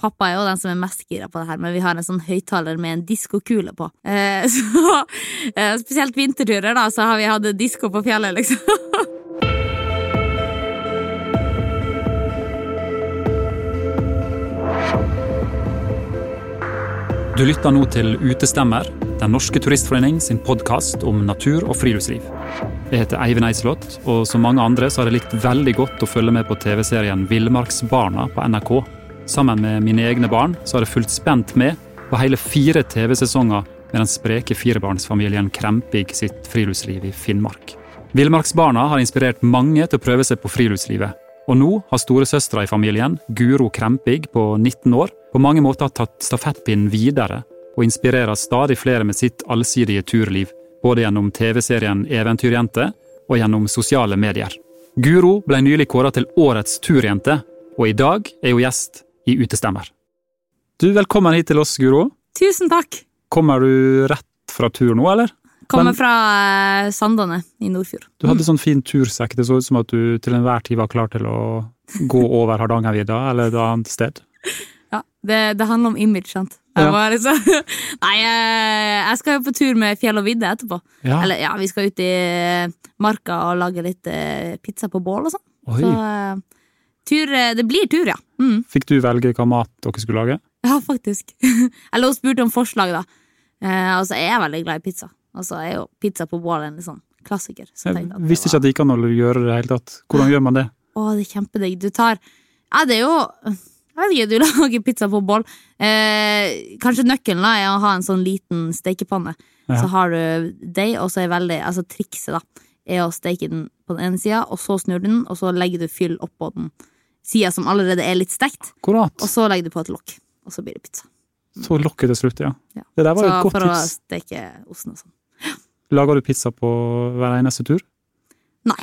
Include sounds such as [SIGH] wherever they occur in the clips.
pappa er jo den som er mest gira på det her, men vi har en sånn høyttaler med en diskokule på. Eh, [LAUGHS] så eh, spesielt vinterturer, da, så har vi hatt disko på fjellet, liksom. [LAUGHS] Du lytter nå til Utestemmer, Den norske turistforening sin podkast om natur og friluftsliv. Jeg heter Eivind Eislott, og som mange andre så har jeg likt veldig godt å følge med på TV-serien Villmarksbarna på NRK. Sammen med mine egne barn så har jeg fulgt spent med på hele fire TV-sesonger med den spreke firebarnsfamilien Krempig sitt friluftsliv i Finnmark. Villmarksbarna har inspirert mange til å prøve seg på friluftslivet. Og nå har storesøstera i familien, Guro Krempig på 19 år, på mange måter tatt stafettpinnen videre og inspirerer stadig flere med sitt allsidige turliv, både gjennom TV-serien Eventyrjente og gjennom sosiale medier. Guro ble nylig kåra til Årets turjente, og i dag er hun gjest i Utestemmer. Du, Velkommen hit til oss, Guro. Tusen takk! Kommer du rett fra tur nå, eller? Kommer Men- fra eh, Sandane i Nordfjord. Du hadde sånn fin tursekk. Det så ut som at du til enhver tid var klar til å gå over Hardangervidda eller et annet sted. [LAUGHS] Ja, det, det handler om image, sant? Ja. liksom, [LAUGHS] nei, eh, jeg skal jo på tur med fjell og vidde etterpå. Ja. Eller ja, vi skal ut i eh, marka og lage litt pizza på bål og sånn. Så tur, eh, det blir tur, ja. Mm. Fikk du velge hva mat dere skulle lage? Ja, faktisk. [LAUGHS] Eller hun spurte om forslag, da. Eh, altså, jeg er veldig glad i pizza. Altså, jeg er jo pizza på bål en sånn klassiker. Så Jeg visste ikke at det gikk an å gjøre det i hele tatt. Hvordan gjør man det? Å, det er kjempedigg. Du tar Ja, det er jo Jeg vet ikke, du lager pizza på bål. Eh, kanskje nøkkelen da er å ha en sånn liten stekepanne. Ja. Så har du deig, og så er veldig Altså trikset, da, er å steke den på den ene sida, og så snur du den, og så legger du fyll oppå den sida som allerede er litt stekt, Akkurat. og så legger du på et lokk. Og så blir det pizza. Så lokket til slutt, ja. Ja. Det der var jo et godt tips. Så for å steke osten og sånn. Lager du pizza på hver eneste tur? Nei.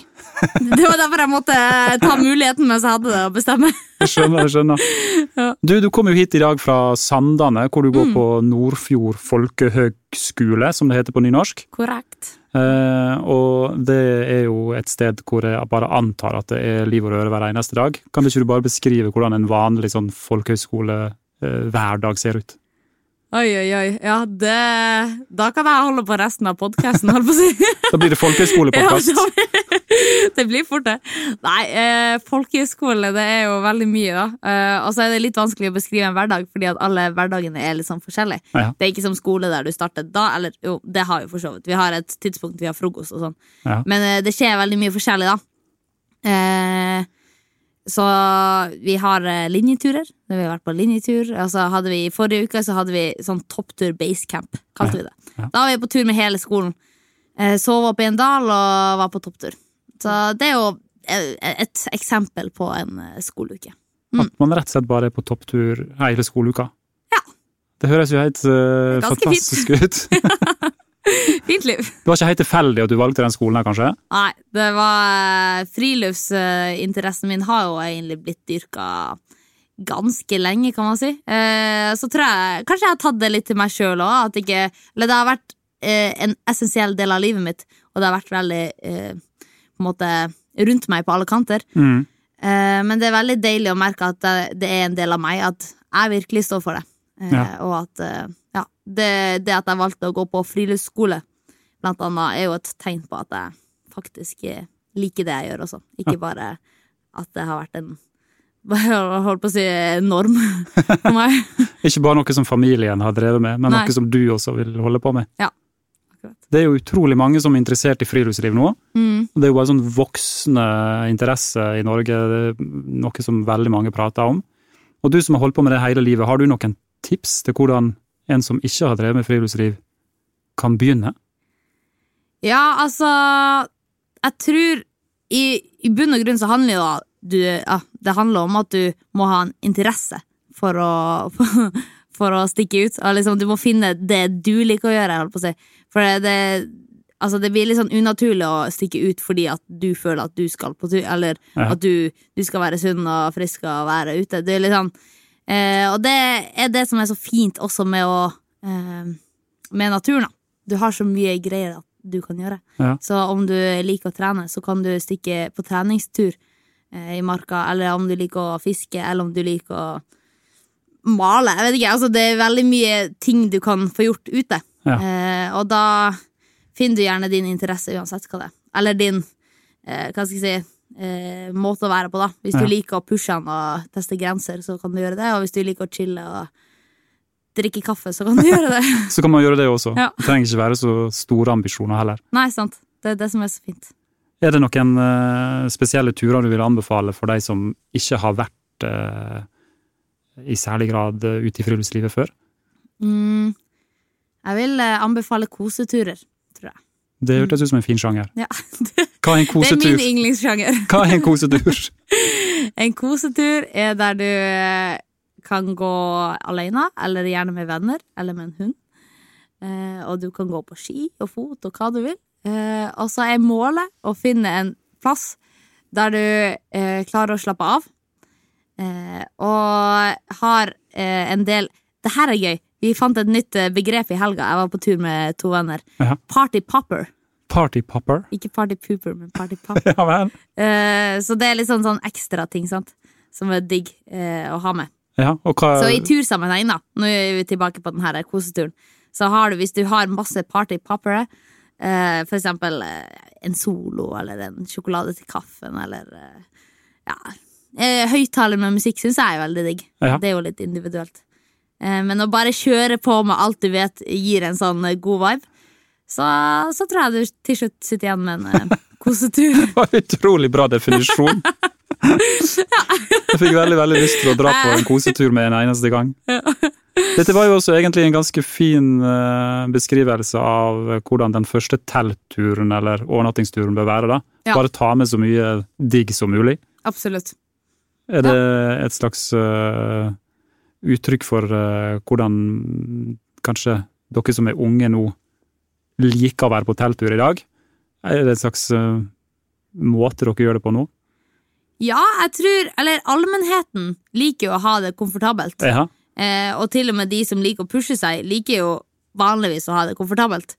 Det var derfor jeg måtte ta muligheten mens jeg hadde det, og bestemme. Jeg skjønner, jeg skjønner. Ja. Du, du kom jo hit i dag fra Sandane, hvor du går Mm. på Nordfjord folkehøgskole, som det heter på nynorsk. Korrekt. Eh, og det er jo et sted hvor jeg bare antar at det er liv og røre hver eneste dag. Kan du ikke du bare beskrive hvordan en vanlig sånn folkehøgskole eh, ser ut? Oi, oi, oi. Ja, det Da kan jeg holde på resten av podkasten, holdt på å si. [LAUGHS] Da blir det folkehøyskolepodkast. [LAUGHS] Ja, det blir fort det. Nei, eh, folkehøyskole det er jo veldig mye, da. Eh, og så er det litt vanskelig å beskrive en hverdag, fordi at alle hverdagene er litt sånn forskjellige. Ja. Det er ikke som skole der du starter da, eller jo, det har vi for så vidt. Vi har et tidspunkt vi har frokost og sånn. Ja. Men eh, det skjer veldig mye forskjellig, da. Eh, så vi har eh, linjeturer. Når vi har vært på linjetur. Altså hadde vi, forrige uke så hadde vi sånn topptur basecamp, kalte vi det. Ja. Da var vi på tur med hele skolen. Eh, sov oppe i en dal og var på topptur. Så det er jo eh, et eksempel på en skoleuke. skoleuke. At man rett og slett bare er på topptur hele skoleuka. Ja. Det høres jo helt uh, fantastisk ut. [LAUGHS] [LAUGHS] Fint liv. Det var ikke helt tilfeldig at du valgte den skolen her, kanskje? Nei, det var Friluftsinteressen min har jo egentlig blitt dyrka ganske lenge, kan man si. Eh, så tror jeg kanskje jeg har tatt det litt til meg sjøl òg. Eller det har vært eh, en essensiell del av livet mitt, og det har vært veldig eh, på en måte rundt meg på alle kanter. Mm. Eh, men det er veldig deilig å merke at det, er en del av meg, at jeg virkelig står for det. Eh, Ja. Og at eh, ja, det, det at jeg valgte å gå på friluftsskole, blant annet, er jo et tegn på at jeg faktisk eh, liker det jeg gjør også. Ikke [LAUGHS] bare at det har vært en [LAUGHS] holdt på å si norm [LAUGHS] for meg. Ikke bare noe som familien har drevet med, men Nei. noe som du også vil holde på med. Ja, akkurat. Det er jo utrolig mange som er interessert i friluftsliv nå. Mm. Det er jo bare sånn voksende interesse i Norge, det er noe som veldig mange prater om. Og du som har holdt på med det hele livet, har du noen tips til hvordan en som ikke har drevet med friluftsliv, kan begynne? Ja, altså Jeg tror i, i bunn og grunn så handler jo du, ja, det handler om at du må ha en interesse for å, [LAUGHS] for, å stikke ut. Liksom, du må finne det du liker å gjøre. Å si. For det, det, altså, det blir litt sånn unaturlig å stikke ut fordi at du føler at du skal på tur, eller Ja. at du, du skal være sunn og frisk og være ute. Det er litt sånn, eh, og det er det som er så fint også med å eh, med naturen. da. Du har så mye greier at du kan gjøre. Ja. Så om du liker å trene, så kan du stikke på treningstur eh, i marka, eller om du liker å fiske, eller om du liker å male. Jeg vet ikke, altså Det er veldig mye ting du kan få gjort ute. Ja. Eh, og da finner du gjerne din interesse uansett hva det er. Eller din eh, hva skal jeg si, eh, måte å være på, da. Hvis du Ja. liker å pushe den og teste grenser, så kan du gjøre det. Og hvis du liker å chille og drikke kaffe, så kan du [LAUGHS] gjøre det. Så kan man gjøre det også. Ja. Det trenger ikke være så store ambisjoner heller. Nei, sant. Det er det som er så fint. Er det noen uh, spesielle turer du vil anbefale for de som ikke har vært uh, i særlig grad uh, ute i friluftslivet før? Mm. Jeg vil eh, anbefale koseturer. Det hørtes ut som en fin sjanger. Ja. [LAUGHS] Hva er en Det er min kosetur? yndlingssjanger. [LAUGHS] Hva er en kosetur? [LAUGHS] En kosetur er der du eh, kan gå alene, eller gjerne med venner, eller med en hund. Eh, og du kan gå på ski og fot og hva du vil. Eh, og så er målet å finne en plass der du klarer å slappe av. Og har en del Det her er gøy. Vi fant et nytt eh, begrep i helga. Jeg var på tur med to venner. Ja. Party popper. Party popper? Ikke party pooper, men party [LAUGHS] popper. Ja men. Eh, så det er litt sånn, sånn ekstra ting, sant? Som er digg eh, å ha med. Ja, og hva Så i tursammenheng, da, nå er vi tilbake på den her koseturen, så har du, hvis du har masse party poppere, eh, for eksempel en solo eller en sjokolade til kaffen, eller ja Høyttaler med musikk syns jeg er veldig digg. Ja. Det er jo litt individuelt. Eh, men å bare kjøre på med alt du vet gir en sånn eh, god vibe, så, så tror jeg du til slutt sitter igjen med en eh, [LAUGHS] kosetur. Det var utrolig bra definisjon. [LAUGHS] Jeg fikk veldig veldig lyst til å dra på en kosetur med en eneste gang. Dette var jo også egentlig en ganske fin beskrivelse av hvordan den første teltturen eller overnattingsturen bør være. da. Bare ta med så mye digg som mulig. Absolutt. Er det et slags uttrykk for eh, hvordan kanskje dere som er unge nå, liker å være på telttur i dag? Er det en slags eh, måte dere gjør det på nå? Ja, jeg tror Eller allmennheten liker jo å ha det komfortabelt. Ja. Eh, og til og med de som liker å pushe seg, liker jo vanligvis å ha det komfortabelt.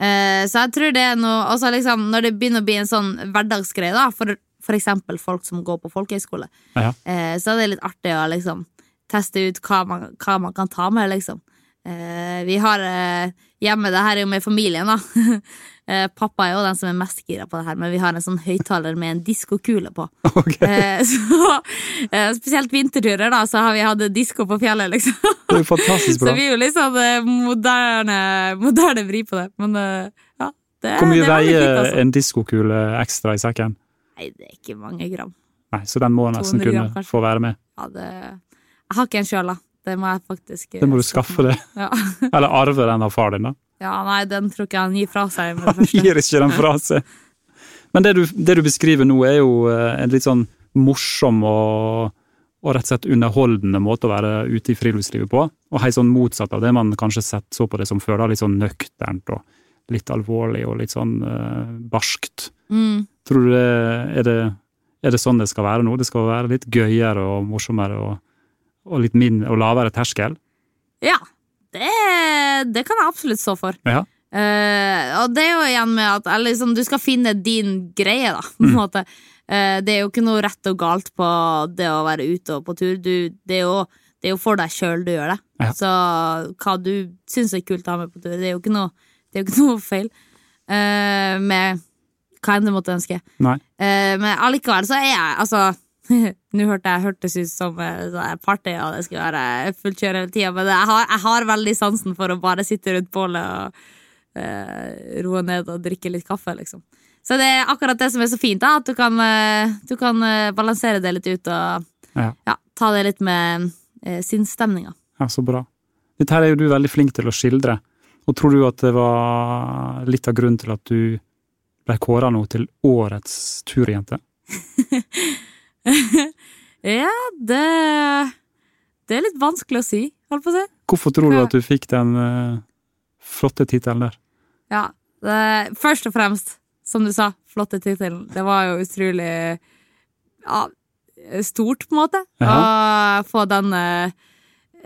Eh, så jeg tror det er noe også liksom, Når det begynner å bli en sånn hverdagsgreie, da, for, for eksempel folk som går på folkehøyskole, Ja. eh, så er det litt artig å liksom teste ut hva man, hva man kan ta med, liksom. Eh, vi har eh, hjemme, det her er jo med familien, da. [LAUGHS] eh, pappa er jo den som er mest gira på det her, men vi har en sånn høyttaler med en diskokule på. [LAUGHS] Ok, Eh, så, eh, spesielt vinterturer, da, så har vi hatt disko på fjellet, liksom. det er fantastisk [LAUGHS] Så vi er jo litt sånn eh, moderne, moderne vri på det. Men ja. Det, Hvor mye er veier altså. en diskokule ekstra i sekken? Nei, det er ikke mange gram. Nei, Så den må nesten kunne gram, få være med. Ja, det, jeg har ikke en sjøl, da. Det må jeg faktisk eh, Det må du skaffe deg. Ja. [LAUGHS] Eller arve den av far din, da. ja, nei, den tror ikke han gir fra seg Han første. gir ikke den fra seg. Men det du, det du beskriver nå, er jo eh, en litt sånn morsom og, og rett og slett underholdende måte å være ute i friluftslivet på. Og helt sånn motsatt av det man kanskje sett, så på det som før, da, litt sånn nøkternt og litt alvorlig og litt sånn uh, barskt. Mm. Tror du det er, det er det sånn det skal være nå? Det skal være litt gøyere og morsommere og, og litt mindre og lavere terskel? Ja. Det, det kan jeg absolutt stå for. Ja. Uh, og det er jo igjen med at eller, liksom, du skal finne din greie, da. På Mm. Eh, det er jo ikke noe rett og galt på det å være ute og på tur. Du, det, er jo, det er jo for deg sjøl du gjør det. Ja. Så hva du syns er kult å ha med på tur, det er jo ikke noe, det jo ikke [LAUGHS] noe feil uh, med hva enn du måtte ønske. Men allikevel så er jeg altså [LAUGHS] Nå hørte jeg hørtes ut som eh, party, og det skulle være fullt kjør hele tida, men jeg har, jeg har veldig sansen for å bare sitte rundt bålet og eh, roe ned og drikke litt kaffe, liksom. Så det er akkurat det som er så fint, da, at du kan, eh, du kan eh, balansere det litt ut og Ja. ja, ta det litt med eh, sinnsstemninga. Ja, så bra. Dette her er jo du veldig flink til å skildre. Og tror du at det var litt av grunnen til at du ble kåra nå til årets turjente? [LAUGHS] [LAUGHS] Ja, det Det er litt vanskelig å si, holdt på å si. Hvorfor tror du at du fikk den uh, flotte tittelen der? Ja, det, først og fremst, som du sa, flotte tittelen. Det var jo utrolig ja, stort, på en måte, å få den uh,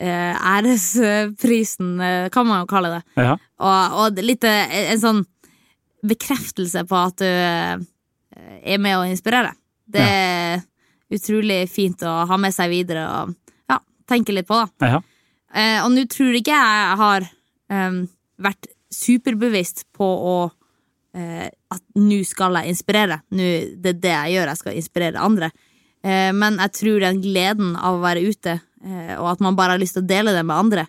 eh, æresprisen, eh, kan man jo kalle det. Ja, Og, og litt en sånn bekreftelse på at du er med å inspirere. Det er utrolig fint å ha med seg videre og ja, tenke litt på, da. Ja. Eh, og nå tror ikke jeg har eh, vært superbevisst på å eh, At nå skal jeg inspirere. Nå, det er det jeg gjør, jeg skal inspirere andre. Eh, men jeg tror den gleden av å være ute, eh, og at man bare har lyst til å dele det med andre,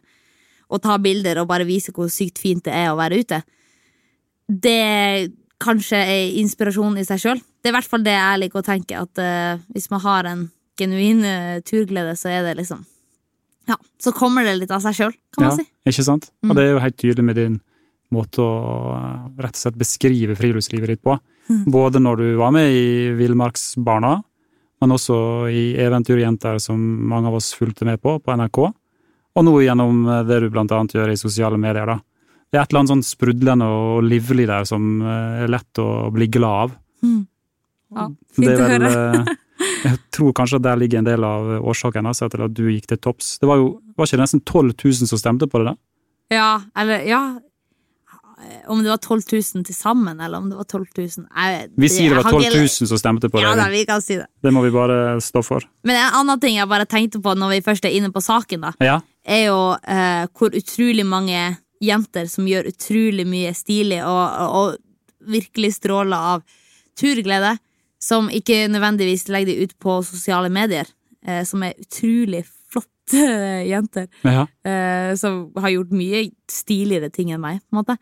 og ta bilder og bare vise hvor sykt fint det er å være ute, det kanskje er inspirasjon i seg sjøl. Det er i hvert fall det jeg liker å tenke, at uh, hvis man har en genuin uh, turglede, så er det liksom Ja, så kommer det litt av seg sjøl, kan man ja, si. Ikke sant? Mm. Og det er jo helt tydelig med din måte å eh, rett og slett beskrive friluftslivet ditt på. Mm. Både når du var med i Villmarksbarna, men også i Eventyrjenter, som mange av oss fulgte med på på NRK, og nå gjennom det du blant annet gjør i sosiale medier. da. Det er et eller annet sånn sprudlende og livlig der som eh, er lett å bli glad av. Mm. Ja, Det fint å høre. eh, Jeg tror kanskje at der ligger en del av årsaken altså, til at du gikk til topps. Det var jo var ikke det nesten 12 000 som stemte på det? da? Ja, eller ja Om det var 12 000 til sammen, eller om det var 12 000 jeg, Vi sier det var 12 000 som stemte på det. Ja da, vi kan si det. Det må vi bare stå for. Men en annen ting jeg bare tenkte på når vi først er inne på saken, da, Ja, er jo eh, hvor utrolig mange jenter som gjør utrolig mye stilig og, og, virkelig stråler av turglede, som ikke nødvendigvis legger det ut på sosiale medier, eh, som er utrolig flotte [LAUGHS] jenter, ja. eh, som har gjort mye stiligere ting enn meg, på en måte.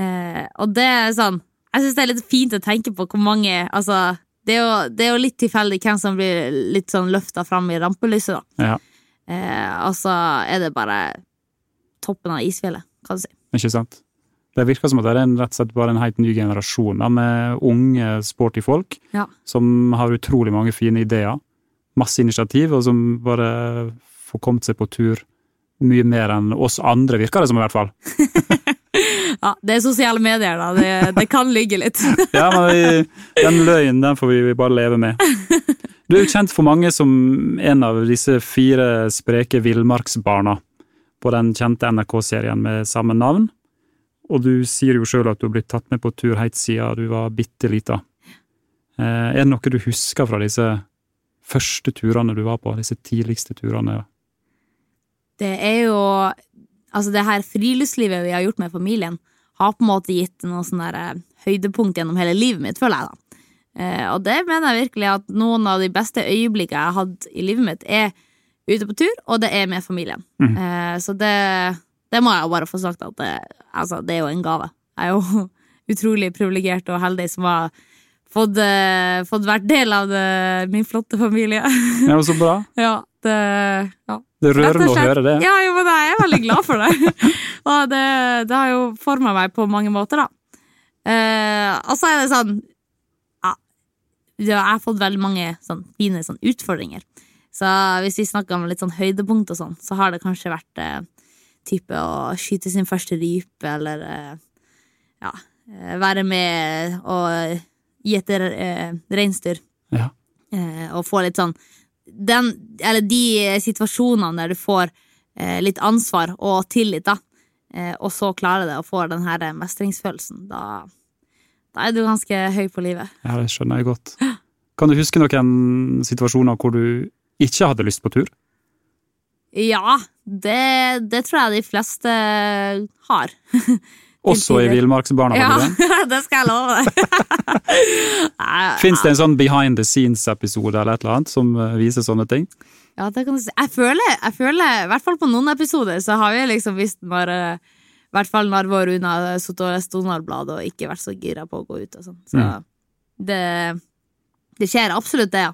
Eh, og det er sånn Jeg syns det er litt fint å tenke på hvor mange Altså, det er jo, det er jo litt tilfeldig hvem som blir litt sånn løfta fram i rampelyset, da. ja. Eh, og så er det bare toppen av isfjellet, kan du si. Ikke sant? Det virker som at det er en, rett og slett bare en helt ny generasjon da, med unge, sporty folk Ja. som har utrolig mange fine ideer, masse initiativ, og som bare får kommet seg på tur mye mer enn oss andre, virker det som i hvert fall. [LAUGHS] ja det er sosiale medier, da. Det, det kan ligge litt. [LAUGHS] Ja, men vi, den løgnen den får vi bare leve med. Du er jo kjent for mange som en av disse fire spreke villmarksbarna på den kjente NRK-serien med samme navn. Og du sier jo sjøl at du har blitt tatt med på tur helt siden du var bitte lita. Eh, Er det noe du husker fra disse første turene du var på, disse tidligste turene? Det er jo Altså, det her friluftslivet vi har gjort med familien, har på en måte gitt noen sånne der, eh, høydepunkt gjennom hele livet mitt, føler jeg, da. Eh, og det mener jeg virkelig at noen av de beste øyeblikkene jeg har hatt i livet mitt, er ute på tur, og det er med familien. Mm. Eh, så det, det må jeg jo bare få sagt at det, altså, det er jo en gave. Jeg er jo [LAUGHS] utrolig privilegert og heldig som har fått, eh, fått vært del av det, min flotte familie. [LAUGHS] Ja, så bra. ja, det, ja. Det rører å høre det. Ja, jo, jeg er veldig glad for det. [LAUGHS] og det, det har jo forma meg på mange måter, da. Eh, og så er det sånn ja, Jeg har fått veldig mange sånn, fine sånn, utfordringer. Så hvis vi snakker om litt sånn høydepunkt og sånn, så har det kanskje vært eh, type å skyte sin første rype, eller eh, ja, eh, være med og gi etter eh, reinsdyr. Ja. Eh, og få litt sånn den, Eller de situasjonene der du får eh, litt ansvar og tillit, da, eh, og så klarer det å få den her mestringsfølelsen, da, da er du ganske høy på livet. Ja, det skjønner jeg godt. Kan du huske noen situasjoner hvor du ikke hadde lyst på tur? Ja, det, det tror jeg de fleste har. [LAUGHS] Også i. Villmarksbarna? Ja, [LAUGHS] det? skal jeg love deg. [LAUGHS] Fins det en sånn behind the scenes-episode eller et eller annet som eh, viser sånne ting? Ja, det kan du si. Jeg føler, jeg føler, i hvert fall på noen episoder, så har vi liksom visst når eh, I hvert fall når vår Runa har sittet og lest Donald-bladet og ikke vært så gira på å gå ut og sånn. Så Mm. det, det skjer absolutt, det, ja.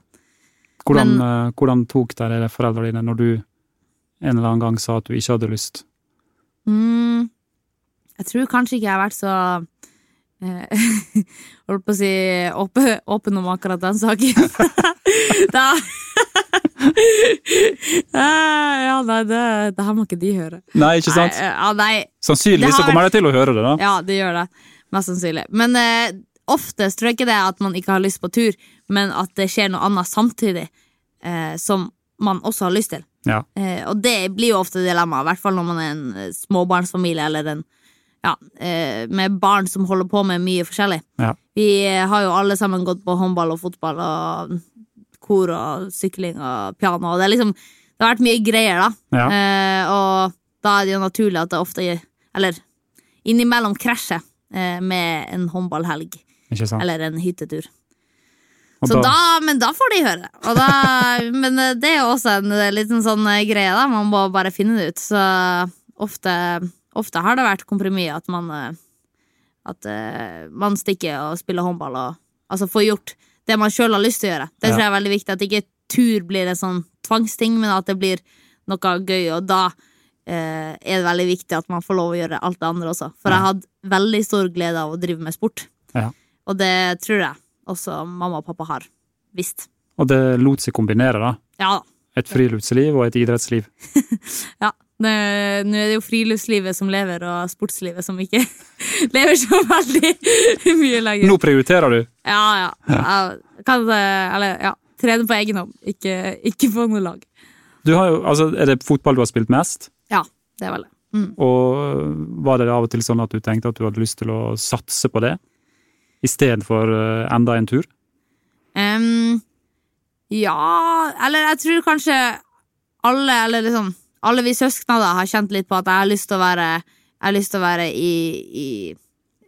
Hvordan, Men- eh, hvordan tok dere foreldrene dine når du en eller annen gang sa at du ikke hadde lyst? Mm, jeg tror kanskje ikke jeg har vært så eh, [LAUGHS] Holdt på å si åpen, åpen om akkurat den saken. [LAUGHS] da [LAUGHS] Ja, nei, det, det her må ikke de høre. Nei, ikke sant? Nei, ja, nei, Sannsynligvis så kommer de til å høre det, da. Ja, det gjør det. Mest sannsynlig. Men eh, oftest tror jeg ikke det at man ikke har lyst på tur, men at det skjer noe annet samtidig eh, som man også har lyst til. Ja. Eh, og det blir jo ofte dilemma, i hvert fall når man er en eh, småbarnsfamilie eller en ja, eh, med barn som holder på med mye forskjellig. Ja. Vi eh, har jo alle sammen gått på håndball og fotball og kor og sykling og piano. Og det liksom det har vært mye greier, da. Ja. Eh, og da er det jo naturlig at det ofte Eller innimellom krasjer eh, med en håndballhelg eller en hyttetur. Da- da, men da får de høre. Da, [LAUGHS] men eh, det er jo også en eh, liten sånn eh, greie, da. Man må bare finne det ut. Så ofte, ofte har det vært kompromiss at man At man stikker og spiller håndball og altså får gjort det man sjøl har lyst til å gjøre. Det tror jeg er veldig viktig. At ikke tur blir en sånn tvangsting, men at det blir noe gøy. Og da eh, er det veldig viktig at man får lov å gjøre alt det andre også. For jeg hadde veldig stor glede av å drive med sport. Ja. Og det tror jeg også mamma og pappa har visst. Og det lot seg kombinere, da. Ja. Et friluftsliv og et idrettsliv. [LAUGHS] Ja. Nå er det jo friluftslivet som lever, og sportslivet som ikke [LAUGHS] lever så veldig [LAUGHS] mye lenger. Nå prioriterer du! Ja, ja. Kan, eller, ja. Trene på egen hånd, ikke, ikke på noe lag. du har jo, altså, er det fotball du har spilt mest? Ja, det er vel det. Mm. Og var det av og til sånn at du tenkte at du hadde lyst til å satse på det? Istedenfor uh, enda en tur? Um, ja, eller jeg tror kanskje alle, eller liksom Alle vi søsknader da har kjent litt på at jeg har lyst til å være Jeg har lyst til å være i, i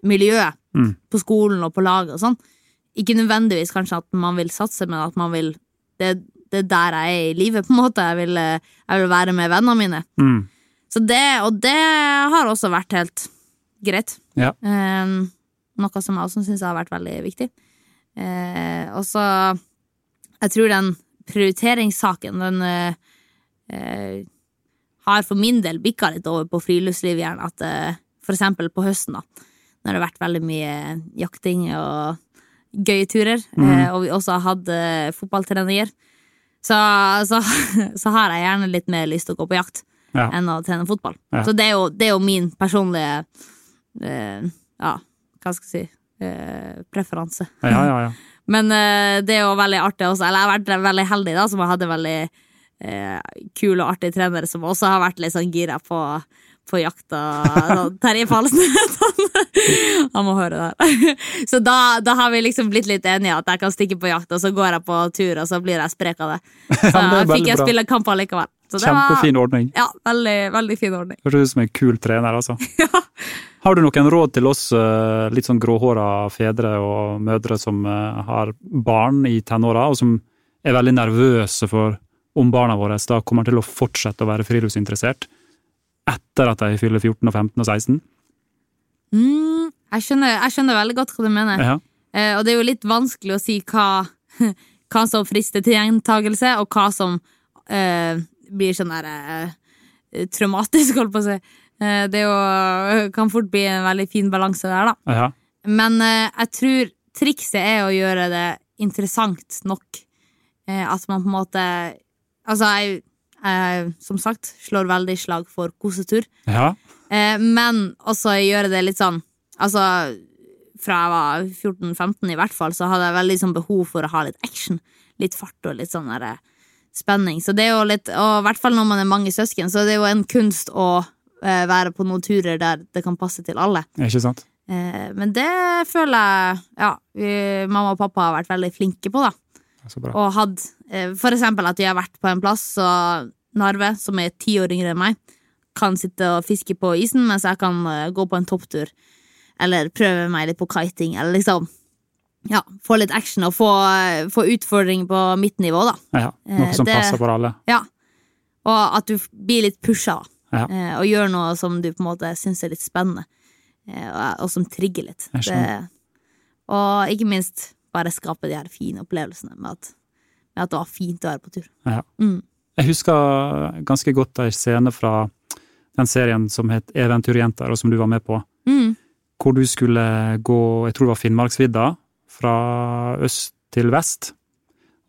miljøet. Mm. På skolen og på laget og sånn. Ikke nødvendigvis kanskje at man vil satse, men at man vil Det, det er der jeg er i livet, på en måte. Jeg vil, eh, jeg vil være med vennene mine. Mm. Så det, og det har også vært helt greit. Ja. Em, noe som jeg også syns har vært veldig viktig. Eh, og så Jeg tror den prioriteringssaken, den eh, eh, har for min del bikka litt over på friluftsliv igjen. At eh, for eksempel på høsten, da, når det har vært veldig mye jakting og gøye turer, eh, og vi også har hatt eh, fotballtreninger, så, så, [LAUGHS] så har jeg gjerne litt mer lyst til å gå på jakt Ja. enn å trene fotball. Ja. Så det er, jo, det er jo min personlige eh, Ja, hva skal jeg si eh, preferanse. Ja, ja, ja. [LAUGHS] Men eh, det er jo veldig artig også. Eller jeg har vært veldig heldig, da, som har hatt en veldig eh, kul og artig trener som også har vært litt sånn gira på, på jakta. [LAUGHS] Terje Falsnes, [LAUGHS] han, må høre det her. Så da, da har vi liksom blitt litt enige at jeg kan stikke på jakt, og så går jeg på tur, og så blir jeg sprek av det. Så det fikk jeg spille kamp likevel. Så det var- Kjempefin ordning. Ja, veldig, veldig fin ordning. Høres ut som en kul trener, altså. [LAUGHS] Har du noen råd til oss eh, litt sånn gråhåra fedre og mødre som eh, har barn i tenåra, og som er veldig nervøse for om barna våre da kommer til å fortsette å være friluftsinteressert etter at de fyller 14 og 15 og 16? Mm, jeg, skjønner, jeg skjønner veldig godt hva du mener. Ja. Eh, og det er jo litt vanskelig å si hva, [LAUGHS] hva som frister til gjentagelse, og hva som eh, blir sånn der eh, traumatisk, holdt på å si. Eh, det jo, kan fort bli en veldig fin balanse der, da. ja. Men eh, jeg tror trikset er å gjøre det interessant nok. Eh, at man på en måte Altså, jeg, jeg som sagt slår veldig slag for kosetur. ja. Eh, men også gjøre det litt sånn Altså, fra jeg var 14-15 i hvert fall, så hadde jeg veldig sånn behov for å ha litt action. Litt fart og litt sånn der, eh, spenning. Så det er jo litt Og i hvert fall når man er mange søsken, så det er jo en kunst å eh, være på noen turer der det kan passe til alle. Ikke sant? Eh, men det føler jeg Ja, mamma og pappa har vært veldig flinke på, da. Så bra. Og hatt eh, For eksempel at vi har vært på en plass, så Narve, som er ti år yngre enn meg, kan sitte og fiske på isen, mens jeg kan gå på en topptur. Eller prøve meg litt på kiting, eller liksom Ja, få litt action og få, få utfordring på mitt nivå, da. Ja, noe Eh, som det- passer for alle. Ja. Og at du blir litt pusha, da. Ja. Eh, og gjør noe som du på en måte syns er litt spennende, eh, og, og som trigger litt. Det, og ikke minst bare skape de her fine opplevelsene med at, med at det var fint å være på tur. Ja. Mm. Jeg husker ganske godt ei scene fra den serien som het Eventyrjenter, og som du var med på. Mm. Hvor du skulle gå, jeg tror det var Finnmarksvidda, fra øst til vest.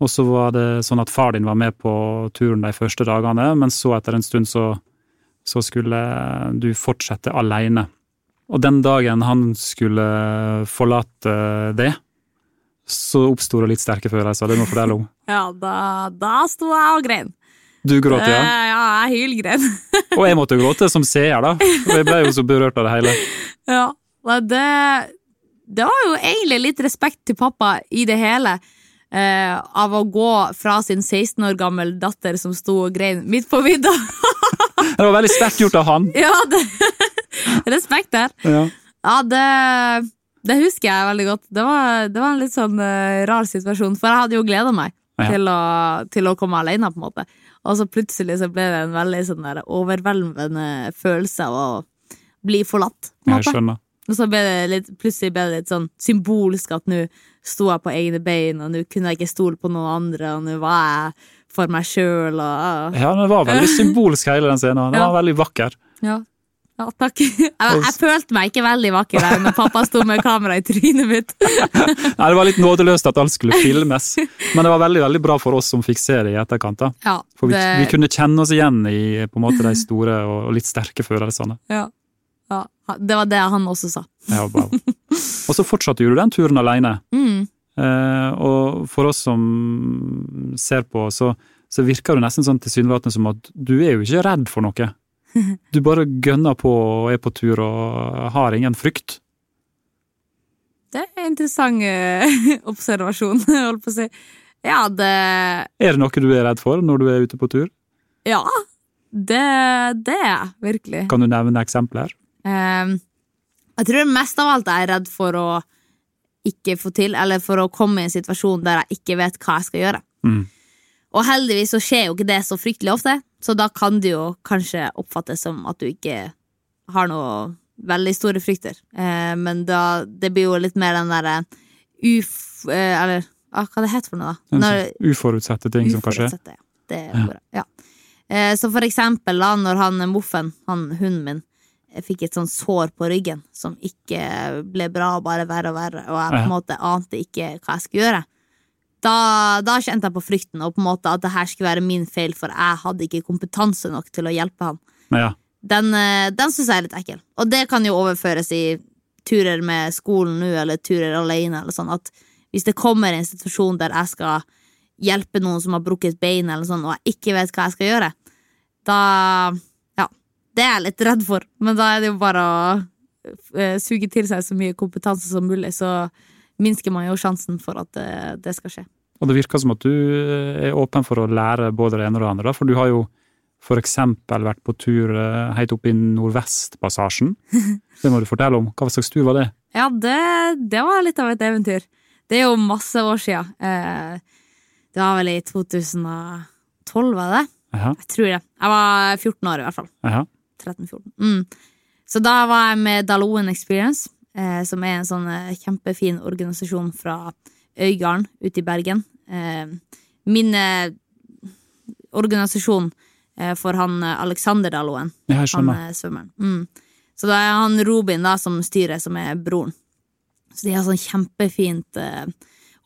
Og så var det sånn at far din var med på turen de første dagene, men så etter en stund så, så skulle du fortsette aleine. Og den dagen han skulle forlate det, så oppsto det litt sterke følelser. Det må fortelle om. [LAUGHS] Ja, da, da sto jeg og grein. Du gråt, ja? Uh, ja, jeg hylgrein. Og jeg måtte gråte som seer, da. Jeg ble jo så berørt av det hele. [LAUGHS] ja, det, det var jo egentlig litt respekt til pappa i det hele. eh, av å gå fra sin 16 år gammel datter som sto og grein midt på vidda. [LAUGHS] Det var veldig sterkt gjort av han. ja, det, [LAUGHS] respekt der. Ja. Ja, det, det husker jeg veldig godt. Det var, det var en litt sånn uh, rar situasjon, for jeg hadde jo gleda meg Ja. til, å, til å komme alene, på en måte. Og så plutselig så ble det en veldig sånn der overveldende følelse av å bli forlatt. på en Jeg skjønner. Og så ble det litt, plutselig ble det litt sånn symbolsk at nå sto jeg på egne bein, og nå kunne jeg ikke stole på noen andre, og nå var jeg for meg sjøl, og Ja, det var veldig symbolsk, hele den scenen. Den Ja. var veldig vakker. ja. ja, takk. [LAUGHS] Jeg, jeg følte meg ikke veldig vakker der når pappa sto med kamera i trynet mitt. [LAUGHS] Nei, Det var litt nådeløst at alt skulle filmes, men det var veldig veldig bra for oss som fikk se det i etterkant. da. Ja, For vi, vi kunne kjenne oss igjen i på en måte de store og og litt sterke følelsene. Ja. Ja. Det var det han også sa. Ja, wow. Og så fortsatte jo du den turen alene. Mm. Eh, og for oss som ser på, så, så virker det nesten sånn tilsynelatende som at du er jo ikke redd for noe. [LAUGHS] Du bare gønner på og er på tur og har ingen frykt. Det er en interessant eh, [LAUGHS] observasjon, [LAUGHS] holdt på å si. Ja, det Er det noe du er redd for når du er ute på tur? Ja, det, det er jeg virkelig. Kan du nevne eksempler? Ehm, jeg tror mest av alt jeg er redd for å ikke få til, eller for å komme i en situasjon der jeg ikke vet hva jeg skal gjøre. Mm. Og heldigvis så skjer jo ikke det så fryktelig ofte, så da kan det jo kanskje oppfattes som at du ikke har noe veldig store frykter. Eh, men da, det blir jo litt mer den derre uf... Eh, eller ah, hva det heter for noe, da? Når- sånn uforutsette ting som kan skje. Uforutsette, ja. Det er ordet. Ja. Eh, Så for eksempel da, når han Moffen, han hunden min, eh, fikk et sånt sår på ryggen som ikke ble bra, bare verre og verre, og jeg på en måte ante ikke hva jeg skulle gjøre. Da, da kjente jeg på frykten, og på en måte at det her skulle være min feil, for jeg hadde ikke kompetanse nok til å hjelpe han. Ja, Den, eh, den syns jeg er litt ekkel. Og det kan jo overføres i turer med skolen nå, eller turer alene, eller sånn, at hvis det kommer en situasjon der jeg skal hjelpe noen som har brukket bein, eller sånn, og jeg ikke vet hva jeg skal gjøre, da. Det er jeg litt redd for, men da er det jo bare å eh, suge til seg så mye kompetanse som mulig, så minsker man jo sjansen for at det, det skal skje. og det virker som at du eh, er åpen for å lære både det ene og det andre, for du har jo eksempel vært på tur eh, helt opp i Nordvestpassasjen. [LAUGHS] Det må du fortelle om. Hva slags tur var det? Ja, det, det var litt av et eventyr. Det er jo masse år sia. Eh, det var vel i 2012, var det Aha. Jeg tror det. Jeg var 14 år, i hvert fall. jaha. 13-14. Mm. Så da var jeg med Daloen Experience, eh, som er en sånn eh, kjempefin organisasjon fra Øygarden ute i Bergen. Eh, min eh, organisasjon for han Alexander Daloen. Ja, Han er svømmeren. Mm. Så da er han Robin da som styrer, som er broren. Så de har sånn kjempefint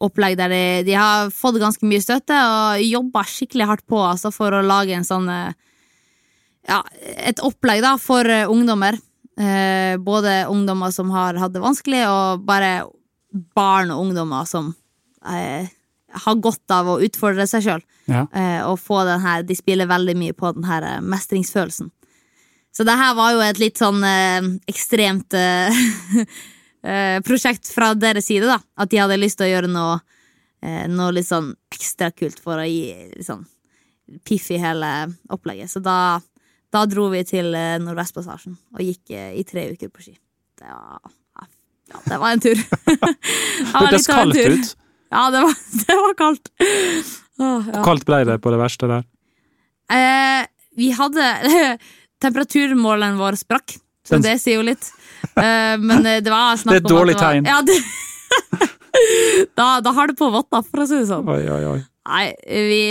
opplegg der de, de har fått ganske mye støtte og jobba skikkelig hardt på altså, for å lage en sånn eh, ja, et opplegg da for eh, ungdommer. Eh, både ungdommer som har hatt det vanskelig, og bare barn og ungdommer som eh, har godt av å utfordre seg sjøl. Ja. Eh, og få den her De spiller veldig mye på den her eh, mestringsfølelsen. Så det her var jo et litt sånn eh, ekstremt [LAUGHS] prosjekt fra deres side, da. At de hadde lyst til å gjøre noe, eh, noe litt sånn ekstra kult for å gi sånn piff i hele opplegget. Så da, da dro vi til eh, Nordvestpassasjen og gikk eh, i tre uker på ski. Det var, ja, det var en tur. [LAUGHS] det Hørtes en kaldt ut. Ja, det var, [LAUGHS] det var kaldt. Åh, ja. Kaldt ble det på det verste der. Eh, vi hadde [LAUGHS] Temperaturmåleren vår sprakk, så det sier jo litt. Eh, men eh, det var snakk Det er et dårlig var- tegn. Ja, det, da, da har det på votter, for å si det sånn. Oi, oi, oi. Nei, vi,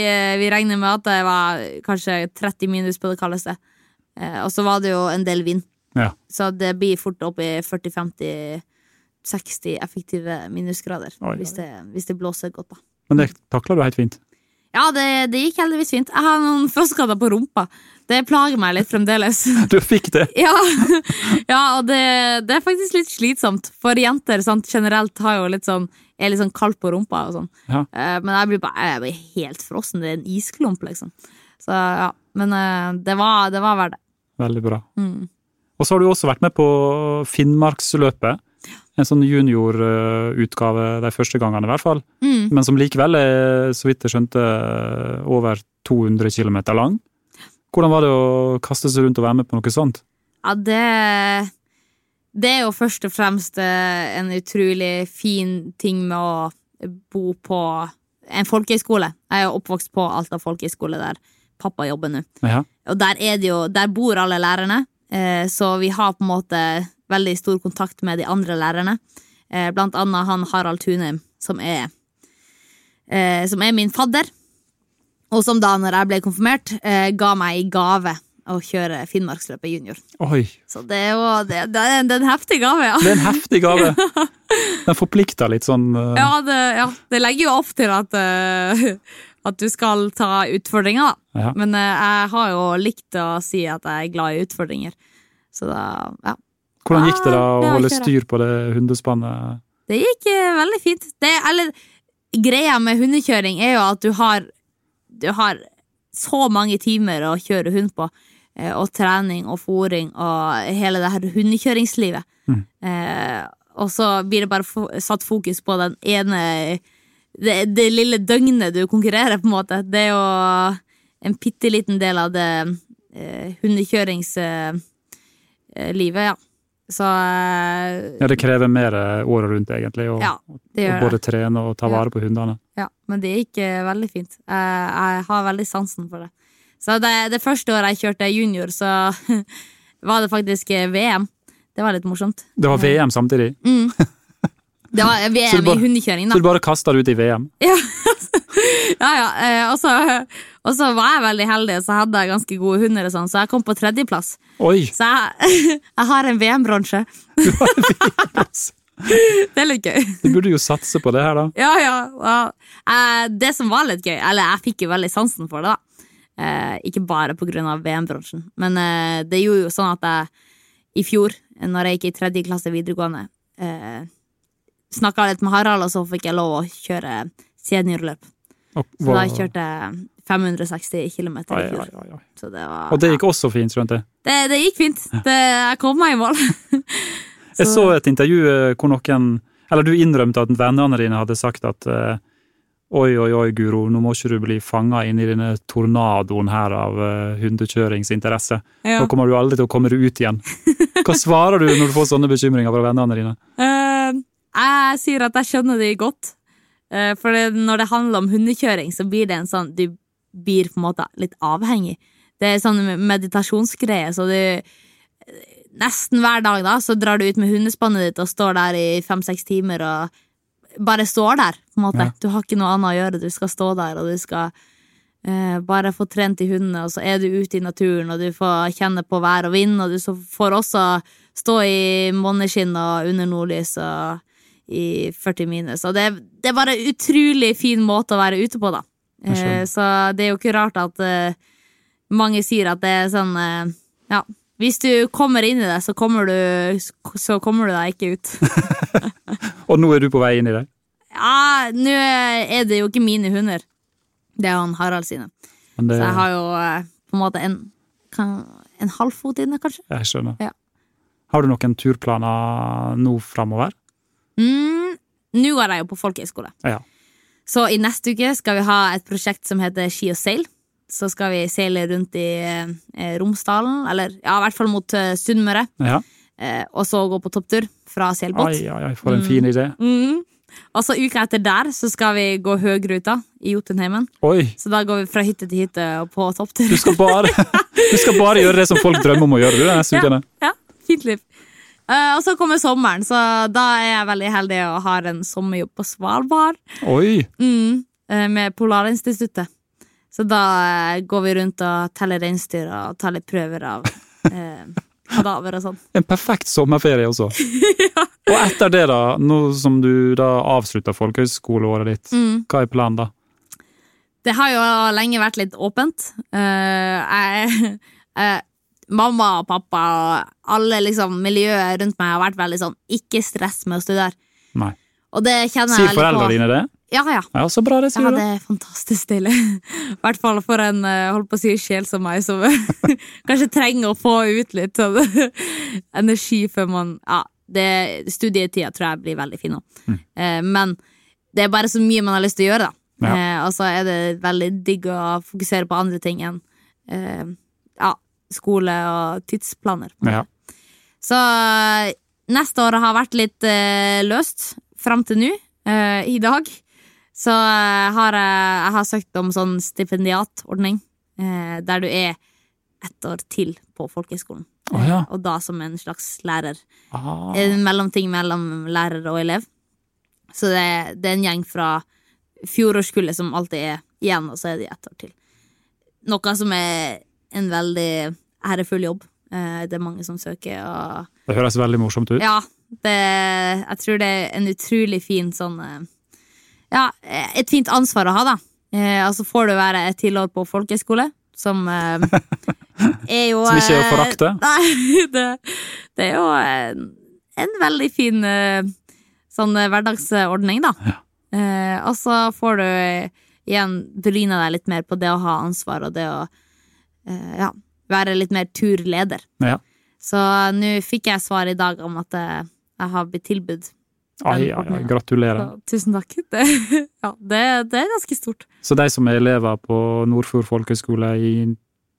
vi regner med at det var kanskje 30 minus på det kaldeste. Eh, og så var det jo en del vind, Ja. så det blir fort opp i 40-50 60 effektive minusgrader Oi, oi. hvis det, hvis det blåser godt, da. Men det takla du helt fint. Ja, det, det gikk heldigvis fint. Jeg har noen frostskader på rumpa. Det plager meg litt fremdeles. [LAUGHS] Du fikk det! Ja, ja og det, det er faktisk litt slitsomt. For jenter sant, generelt har jo litt sånn, er litt sånn kaldt på rumpa. og sånn. Ja. Eh, Men jeg blir bare jeg blir helt frossen. Det er en isklump, liksom. Så ja, Men eh, det var, det var verdt det. Veldig bra. Mm. Og så har du også vært med på Finnmarksløpet. En sånn juniorutgave de første gangene, i hvert fall. Mm. Men som likevel er, så vidt jeg skjønte, over 200 km lang. Hvordan var det å kaste seg rundt og være med på noe sånt? Ja, det Det er jo først og fremst eh, en utrolig fin ting med å bo på en folkehøyskole. Jeg er jo oppvokst på Alta folkehøyskole, der pappa jobber nå. Ja. Og der, er det jo, der bor alle lærerne, eh, så vi har på en måte veldig stor kontakt med de andre lærerne. Eh, blant annet han Harald Tunheim, som er, eh, som er min fadder. Og som da, når jeg ble konfirmert, eh, ga meg i gave å kjøre Finnmarksløpet junior. Oi, Så det er jo det, det, er, det er en heftig gave, ja. det er en heftig gave! [LAUGHS] Den forplikter litt sånn uh... Ja, det, ja, det legger jo opp til at, eh, at du skal ta utfordringer, da. Ja. Men eh, jeg har jo likt å si at jeg er glad i utfordringer. Så da, ja. Hvordan gikk det da å holde styr på det hundespannet? Det gikk eh, veldig fint. Det, eller, greia med hundekjøring er jo at du har, du har så mange timer å kjøre hund på. eh, Og trening og fòring og hele det her hundekjøringslivet. Mm. Eh, og så blir det bare satt fokus på den ene det, det lille døgnet du konkurrerer, på en måte. Det er jo en bitte liten del av det eh, hundekjøringslivet, eh, ja. Så eh, Ja, det krever mer eh, året rundt, egentlig, å ja, både trene og ta vare på hundene. Ja, men det gikk eh, veldig fint. Eh, jeg har veldig sansen for det. Så det, det første året jeg kjørte junior, så [LAUGHS] var det faktisk eh, VM. Det var litt morsomt. Det var VM samtidig, Mm. Det var VM bare- i hundekjøring, så du bare kasta det ut i VM. [LAUGHS] Ja, ja. ja. Og så, og så var jeg veldig heldig, så hadde jeg ganske gode hunder, og sånn, så jeg kom på tredjeplass. Oi! Så jeg, [LAUGHS] jeg har en VM-bronse. [LAUGHS] Du har en VM-plass. Det er litt gøy. Du burde jo satse på det her, da. Ja, ja. ja. Eh, Det som var litt gøy, eller jeg fikk jo veldig sansen for det, da. Eh, ikke bare på grunn av VM-bransjen, men eh, det gjorde jo sånn at jeg i fjor, når jeg gikk i tredje klasse videregående, eh, snakka litt med Harald, og så fikk jeg lov å kjøre seniorløp. Og, Så da kjørte jeg 560 km i fjor. Så det var Og det gikk også fint, skjønte jeg. det, det gikk fint. Det, jeg kom meg i mål. [LAUGHS] Jeg så et intervju eh, hvor noen Eller du innrømte at vennene dine hadde sagt at eh, Oi, oi, oi, Guro, nå må ikke du bli fanga inn i denne tornadoen her av uh, hundekjøringsinteresse. Ja. Nå kommer du aldri til å komme deg ut igjen. [LAUGHS] Hva svarer du når du får sånne bekymringer fra vennene dine? Eh, jeg sier at jeg skjønner det godt. Eh, for når det handler om hundekjøring, så blir det en sånn Du blir på en måte litt avhengig. Det er sånn meditasjonsgreie, så du Nesten hver dag da, så drar du ut med hundespannet ditt og står der i fem-seks timer og bare står der, på en måte. Ja. Du har ikke noe annet å gjøre, du skal stå der, og du skal eh, bare få trent i hundene, og så er du ute i naturen, og du får kjenne på vær og vind, og du får også stå i måneskinn og under nordlys og i 40 minus. Og det, det er bare en utrolig fin måte å være ute på, da. Eh, så det er jo ikke rart at eh, mange sier at det er sånn eh, Ja, hvis du kommer inn i det, så kommer du, så kommer du deg ikke ut. [LAUGHS] Og nå er du på vei inn i det? Ja, nå er det jo ikke mine hunder. Det er han Harald sine. Det Så jeg har jo eh, på en måte en, kan, en halvfot inne, kanskje. jeg skjønner. Ja. Har du noen turplaner nå framover? Mm, nå går jeg jo på folkehøyskole. Ja. Så i neste uke skal vi ha et prosjekt som heter Ski og seil. Så skal vi seile rundt i eh, Romsdalen, eller ja, i hvert fall mot eh, Sunnmøre. ja. Eh, og så gå på topptur fra seilbåt. Ai, ai, for en fin idé. Mm. Og så uka etter der så skal vi gå Høgruta i Jotunheimen. Oi! Så da går vi fra hytte til hytte og på topptur. Du skal bare, [LAUGHS] du skal bare gjøre det som folk drømmer om å gjøre, du, denne ukene. Ja, fint liv. Eh, og så kommer sommeren, så da er jeg veldig heldig og har en sommerjobb på Svalbard. Oi! Mm, eh, med Polarinstituttet. Så da uh, går vi rundt og teller reinsdyr og tar litt prøver av uh, [LAUGHS] kadaver og sånn. En perfekt sommerferie også. [LAUGHS] Og etter det, da, nå som du da avslutter folkehøyskoleåret ditt, Mm. hva er planen da? Det har jo lenge vært litt åpent. Jeg, [LAUGHS] eh, mamma og pappa og alle liksom miljøet rundt meg har vært veldig sånn ikke stress med å studere. Nei. Og det kjenner Sier jeg veldig på. foreldrene dine det? Ja, ja. Ja, så bra det, Ja, sier du. det er fantastisk deilig. [LAUGHS] I hvert fall for en eh, holdt på å si sjel som meg, som [LAUGHS] kanskje trenger å få ut litt sånn [LAUGHS] energi før man Ja, det, studietida tror jeg blir veldig fin nå. Mm. Eh, men det er bare så mye man har lyst til å gjøre, da. Ja. Eh, og så er det veldig digg å fokusere på andre ting enn eh, ja, skole og tidsplaner. Ja. Så eh, neste år har vært litt uh, løst fram til nå, uh, i dag. Så uh, har jeg, har søkt om sånn stipendiatordning, der du er ett år til på folkehøyskolen. Oh, ja. Og da som en slags lærer. Ah. En mellomting mellom lærer og elev. Så det, det er en gjeng fra fjorårskullet som alltid er igjen, og så er de ett år til. Noe som er en veldig ærefull jobb. Eh, Det er mange som søker, og Det høres veldig morsomt ut. ja, det, jeg tror det er en utrolig fin sånn eh, Ja, et fint ansvar å ha, da. Eh, altså får du være et til på folkehøyskole, som er jo [LAUGHS] Som ikke er å forakte. [LAUGHS] Nei, det, det er jo en, en veldig fin sånn hverdagsordning, da. Ja. Og så får du igjen bryna deg litt mer på det å ha ansvar og det å ja, være litt mer turleder. Ja. Så nå fikk jeg svar i dag om at eh, jeg har blitt tilbudt. Ai, ai, ai, gratulerer. Så, tusen takk. [LAUGHS] Det, ja, det, det er ganske stort. Så de som er elever på Nordfjord folkehøgskole i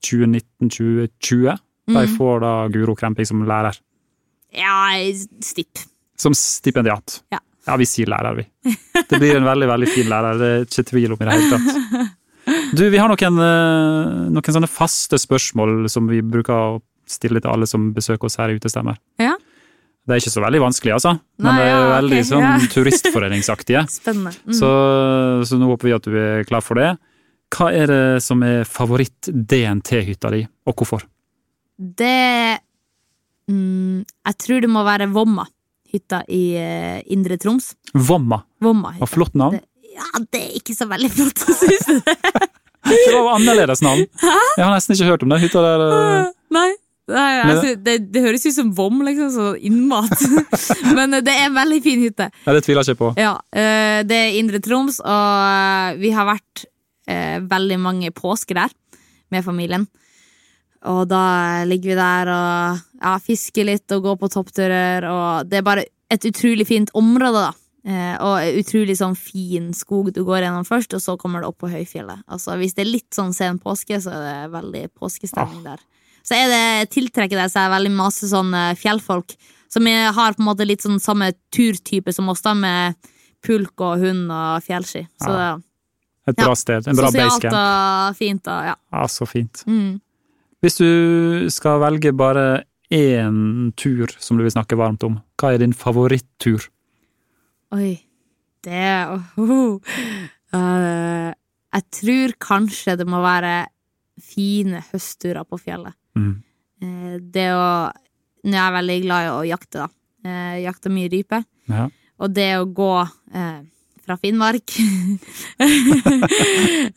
2019-2020, de Mm. får da Guro Kremping som lærer. Ja, stipp. Som stipendiat. Ja. Ja, vi sier lærer, vi. Det blir en veldig, veldig fin lærer, det er ikke tvil om i det hele tatt. [LAUGHS] Du, vi har noen, eh, noen sånne faste spørsmål som vi bruker å stille til alle som besøker oss her i Utestemmer. Ja. Det er ikke så veldig vanskelig, altså. Men Nei, det er veldig okay, sånn ja. [LAUGHS] turistforeningsaktige. Spennende. Mm. Så, så nå håper vi at du er klar for det. Hva er det som er favoritt-DNT-hytta di, og hvorfor? Det mm, Jeg tror det må være Vomma, hytta i eh, Indre Troms. Vomma. Vomma Og hytta. flott navn. Ja, det er ikke så veldig flott, syns du det? Det var annerledes navn. Jeg har nesten ikke hørt om den hytta der. Nei. Nei altså, det, det høres ut som vom, liksom, så innmat. [LAUGHS] Men eh, det er en veldig fin hytte. Ja, det tviler jeg ikke på. Ja, eh, Det er Indre Troms, og eh, vi har vært veldig mange påsker der med familien. Og da ligger vi der og ja, fisker litt og går på toppturer, og det er bare et utrolig fint område, da. Eh, og utrolig sånn fin skog du går gjennom først, og så kommer det opp på høyfjellet. Altså, hvis det er litt sånn sen påske, så er det veldig påskestemning der. Så er det, tiltrekker det seg veldig masse sånn fjellfolk som har på en måte litt sånn samme turtype som oss, da, med pulk og hund og fjellski. Så Ja. det Et bra Ja, sted. En bra sosialt og fint og ja. Ja, så fint. Mm. Hvis du skal velge bare én tur som du vil snakke varmt om, hva er din favorittur? Oi. Det oh, uh, Jeg tror kanskje det må være fine høstturer på fjellet. Mm. Uh, det å Nå er jeg veldig glad i å jakte, da. Uh, jakter mye rype. Ja. Og det å gå eh, fra Finnmark [LAUGHS]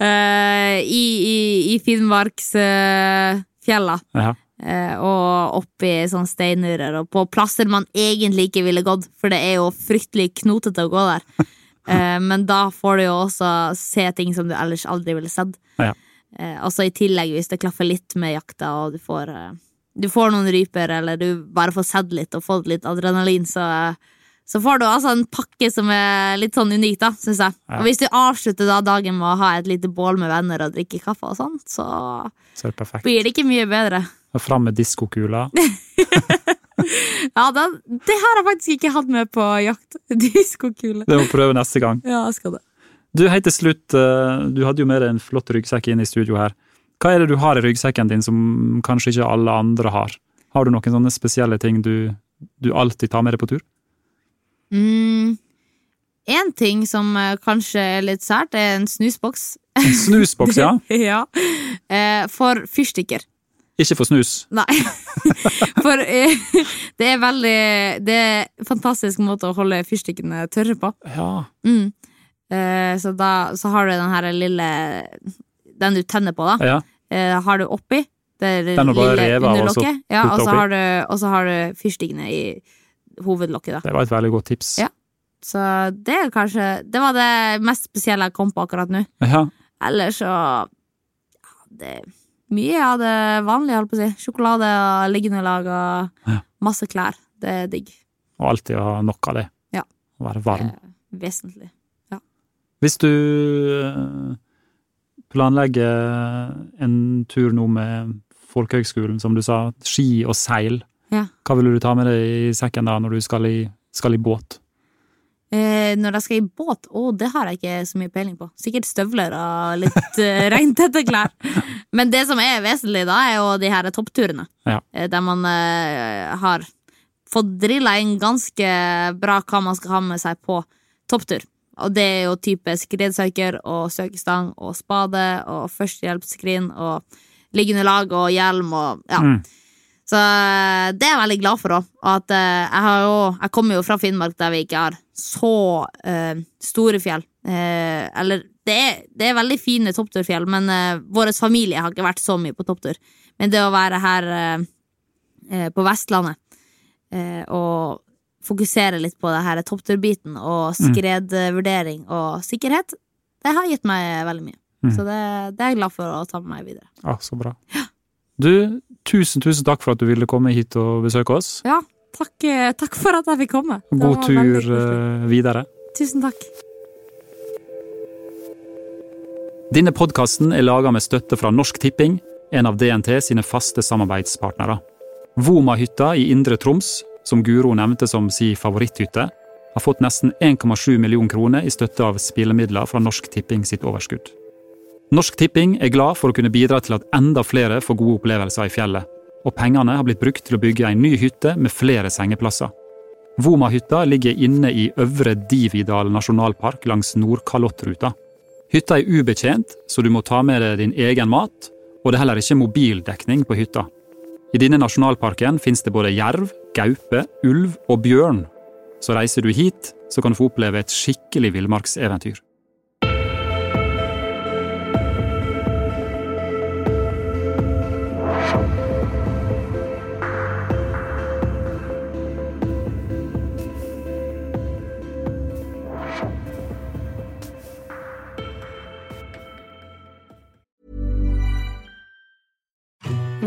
eh, I, i, i Finnmarksfjella. Ja. Eh, og oppi sånn steinurer, og på plasser man egentlig ikke ville gått, for det er jo fryktelig knotete å gå der. [LAUGHS] Eh, men da får du jo også se ting som du ellers aldri ville sett. Ja. Eh, også i tillegg, hvis det klaffer litt med jakta, og du får, du får noen ryper, eller du bare får sett litt og fått litt adrenalin, så, så får du altså en pakke som er litt sånn unik, da, syns jeg. Ja. Og hvis du avslutter da dagen med å ha et lite bål med venner og drikke kaffe og sånt, så Så blir det ikke mye bedre. Og Fram med diskokula. [LAUGHS] Ja, da, det har jeg faktisk ikke hatt med på jakt. [LAUGHS] Diskokule. Det må vi prøve neste gang. Ja, jeg skal det. Du, helt til slutt, eh, du hadde jo med deg en flott ryggsekk inn i studio her. Hva er det du har i ryggsekken din som kanskje ikke alle andre har? Har du noen sånne spesielle ting du, du alltid tar med deg på tur? Mm. En ting som eh, kanskje er litt sært, er en snusboks. En snusboks, ja? [LAUGHS] ja. Eh, for fyrstikker. Ikke for snus. Nei. [LAUGHS] For eh, det er veldig Det er en fantastisk måte å holde fyrstikkene tørre på. Ja. Mm. Eh, så da så har du den her lille Den du tenner på, da. ja. eh, har du oppi. Det Den lille rever av, og underlokket. Ja, og så har du, og så har du fyrstikkene i hovedlokket, da. Det var et veldig godt tips. Ja. Så det er kanskje Det var det mest spesielle jeg kom på akkurat nå. Ja. Ellers så ja, Det mye av det vanlige, holdt på å si. Sjokolade og liggende lag og Ja. masse klær. Det er digg. Og alltid ha nok av det. Ja. Og være varm. vesentlig. vesentlig. Hvis du eh, planlegger en tur nå med folkehøgskolen, som du sa, ski og seil, Ja. hva vil du ta med deg i sekken da når du skal i, skal i båt? Eh, når jeg skal i båt, å, det har jeg ikke så mye peiling på. Sikkert støvler og litt eh, [LAUGHS] regntette klær. Men det som er vesentlig da, er jo de her toppturene. Ja. Eh, der man eh, har fått drilla inn ganske bra hva man skal ha med seg på topptur. Og det er jo type skredsøker og søkestang og spade og førstehjelpsskrin og liggende lag og hjelm og ja. Mm. Så eh, det er jeg veldig glad for òg. At eh, jeg har jo Jeg kommer jo fra Finnmark der vi ikke har så eh, store fjell. Eh, eller det er, det er veldig fine toppturfjell, men uh, vår familie har ikke vært så mye på topptur. Men det å være her eh, eh, på Vestlandet eh, og fokusere litt på det her toppturbiten og skredvurdering og sikkerhet, det har gitt meg veldig mye. Mm. Så det, det er jeg glad for å ta med meg videre. Ja, så bra. Du, tusen, tusen takk for at du ville komme hit og besøke oss. Ja, takk, eh, takk for at jeg fikk komme. Det God tur eh, videre. Tusen takk. Denne podkasten er laga med støtte fra Norsk Tipping, en av DNT sine faste samarbeidspartnere. Voma-hytta i Indre Troms, som Guro nevnte som si favoritthytte, har fått nesten 1,7 million kroner i støtte av spillemidler fra Norsk Tipping sitt overskudd. Norsk Tipping er glad for å kunne bidra til at enda flere får gode opplevelser i fjellet, og pengene har blitt brukt til å bygge en ny hytte med flere sengeplasser. Voma-hytta ligger inne i Øvre Dividal nasjonalpark langs Nordkalottruta. Hytta er ubetjent, så du må ta med deg din egen mat, og det er heller ikke mobildekning på hytta. I denne nasjonalparken finnes det både jerv, gaupe, ulv og bjørn. Så reiser du hit, så kan du få oppleve et skikkelig villmarkseventyr.